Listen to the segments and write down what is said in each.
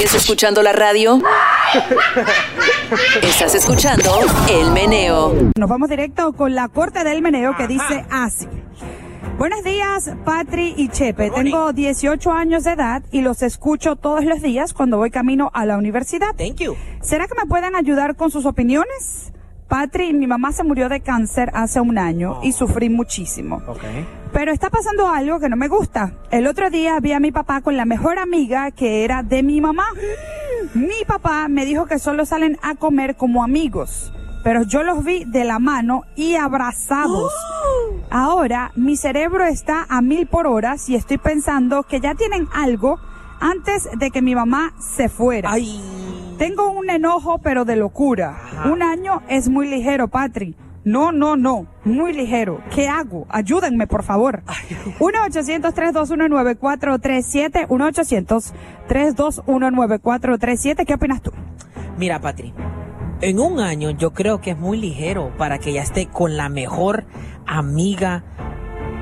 ¿Sigues escuchando la radio? Estás escuchando El Meneo. Nos vamos directo con la corte del meneo que dice así. Buenos días, Patri y Chepe. Tengo 18 años de edad y los escucho todos los días cuando voy camino a la universidad. Thank you. ¿Será que me pueden ayudar con sus opiniones? Patri, mi mamá se murió de cáncer hace un año y sufrí muchísimo. Ok. Pero está pasando algo que no me gusta. El otro día vi a mi papá con la mejor amiga que era de mi mamá. Mi papá me dijo que solo salen a comer como amigos, pero yo los vi de la mano y abrazados. Ahora mi cerebro está a mil por hora y estoy pensando que ya tienen algo antes de que mi mamá se fuera. Ay. Tengo un enojo, pero de locura. Un año es muy ligero, Patri. No, no, no. Muy ligero. ¿Qué hago? Ayúdenme, por favor. 1-800-321-9437. 1-800-321-9437. ¿Qué opinas tú? Mira, Patri. En un año yo creo que es muy ligero para que ella esté con la mejor amiga.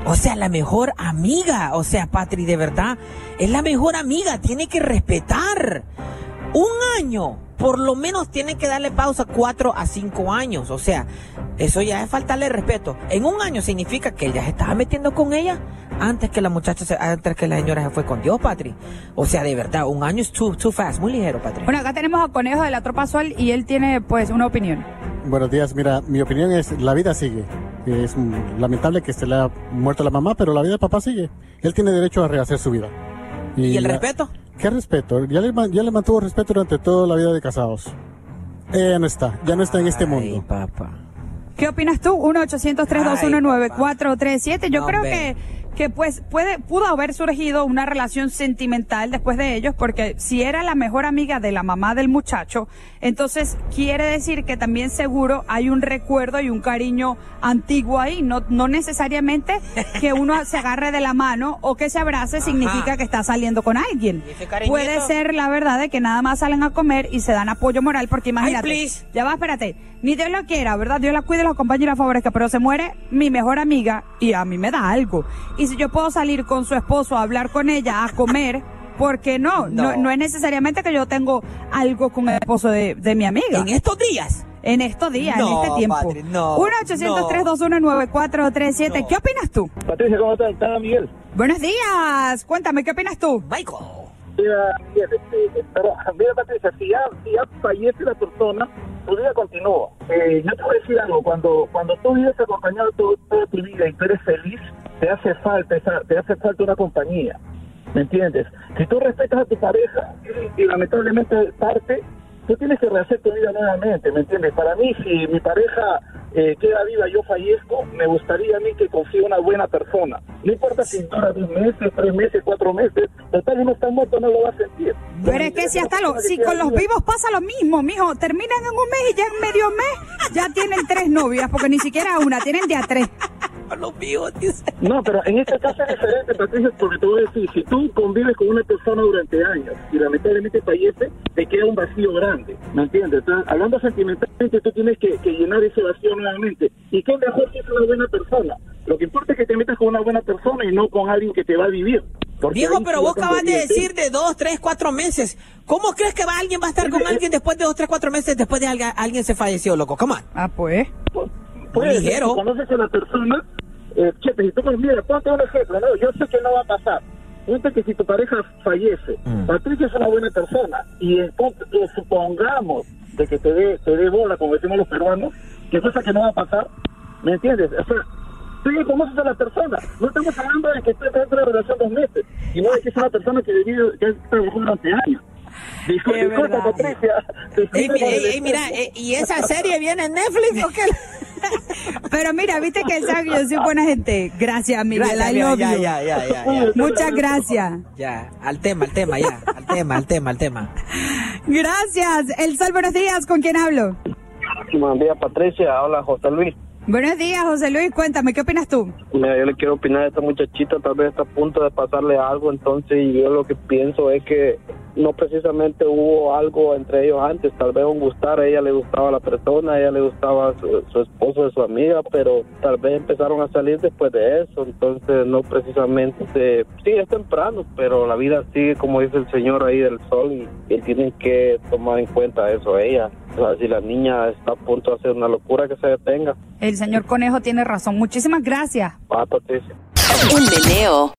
O sea, la mejor amiga. O sea, Patri, de verdad, es la mejor amiga. Tiene que respetar. Un año. Por lo menos tiene que darle pausa cuatro a cinco años. O sea, eso ya es faltarle respeto. En un año significa que ella se estaba metiendo con ella antes que la muchacha, se- antes que la señora se fue con Dios, Patri. O sea, de verdad, un año es too, too fast, muy ligero, Patri. Bueno, acá tenemos a Conejo de la Tropa Sol y él tiene, pues, una opinión. Buenos días, mira, mi opinión es, la vida sigue. Es lamentable que se le ha muerto la mamá, pero la vida del papá sigue. Él tiene derecho a rehacer su vida. ¿Y el la- respeto? ¿Qué respeto? Ya le, ma- ya le mantuvo respeto durante toda la vida de casados. Ella ya no está, ya no está en este Ay, mundo. papá. ¿Qué opinas tú? 1-800-321-9437. Yo No, creo ve. que, que pues puede, pudo haber surgido una relación sentimental después de ellos, porque si era la mejor amiga de la mamá del muchacho, entonces quiere decir que también seguro hay un recuerdo y un cariño antiguo ahí. No, no necesariamente que uno se agarre de la mano o que se abrace significa que está saliendo con alguien. Puede ser la verdad de que nada más salen a comer y se dan apoyo moral, porque imagínate. Ya va, espérate. Ni Dios lo quiera, ¿verdad? Dios la cuide, los acompañe y la favorezca, pero se muere mi mejor amiga y a mí me da algo. Y si yo puedo salir con su esposo a hablar con ella, a comer, ¿por qué no? No, No. no es necesariamente que yo tengo algo con el esposo de, de mi amiga. En estos días. En estos días, No, en este tiempo. Patri, no, 1-800-321-9437. ¿Qué opinas tú? Patricia, ¿cómo estás? Está Miguel. Buenos días. Cuéntame, ¿qué opinas tú? Michael. Mira, Miguel, este, pero, mira, Patricia, si ya, si ya fallece la persona, tu vida continúa. Eh, yo te voy a decir algo, cuando, cuando tú vives acompañado todo- toda tu vida y tú eres feliz, te hace falta esa, te hace falta una compañía. ¿Me entiendes? Si tú respetas a tu pareja y, lamentablemente parte, tú tienes que rehacer tu vida nuevamente, ¿me entiendes? Para mí, si mi pareja eh, queda viva y yo fallezco, me gustaría a mí que consiga una buena persona. No importa si dura dos meses, tres meses, cuatro meses, total, uno está muerto, no lo va a sentir. Pero es que si hasta los, si con los vivos pasa lo mismo, mijo, terminan en un mes y ya en medio mes ya tienen tres novias, porque ni siquiera una, tienen de a tres. Los vivos, dice. No, pero en este caso es diferente, Patricia, porque te voy a decir, si tú convives con una persona durante años y lamentablemente fallece, te queda un vacío grande, ¿me entiendes? Entonces, hablando sentimentalmente, tú tienes que, que llenar ese vacío nuevamente. ¿Y qué mejor si es una buena persona? Lo que importa es que te metas con una buena persona y no con alguien que te va a vivir. Ahí pero vos acabas de decir de dos, tres, cuatro meses. ¿Cómo crees que va alguien va a estar con alguien después de dos, tres, cuatro meses después de alguien, alguien se falleció, loco? Come on. Ah, pues. Pu- puede ser, Ligero. si conoces a la persona, eh, chepe, si tú pues, mira, ponte un ejemplo, ¿no? Yo sé que no va a pasar. Ponte que si tu pareja fallece, Mm. Patricia es una buena persona, y en que supongamos de que te dé te dé bola, como decimos los peruanos, que cosa que no va a pasar, ¿me entiendes? O sea, tú ya conoces a la persona, no estamos hablando de que esté dentro de la relación dos meses, sino de que es una persona que, vivido, que ha trabajado durante años. Disculpa, Es disculpa. Patricia. Disculpa el ey, mira, eh, ¿y esa serie viene en Netflix o qué? Pero mira, viste que que yo soy buena gente. Gracias, Miguel. Gracias, I mira, love ya, you. ya, ya, ya, ya. Muchas gracias. Ya, al tema, al tema, ya. Al tema, al tema, al tema. Gracias. El Sol, buenos días. ¿Con quién hablo? Buen día, Patricia. Hola, José Luis. Buenos días, José Luis. Cuéntame, ¿qué opinas tú? Mira, yo le quiero opinar a esta muchachita, tal vez está a punto de pasarle algo, entonces yo lo que pienso es que no precisamente hubo algo entre ellos antes, tal vez un gustar, a ella le gustaba la persona, a ella le gustaba su, esposo su amiga, pero tal vez empezaron a salir después de eso, entonces no precisamente, sí es temprano, pero la vida sigue como dice el señor ahí del sol y, y tienen que tomar en cuenta eso ella. Si la niña está a punto de hacer una locura, que se detenga. El señor Conejo tiene razón. Muchísimas gracias. Va, Patricia. El meneo.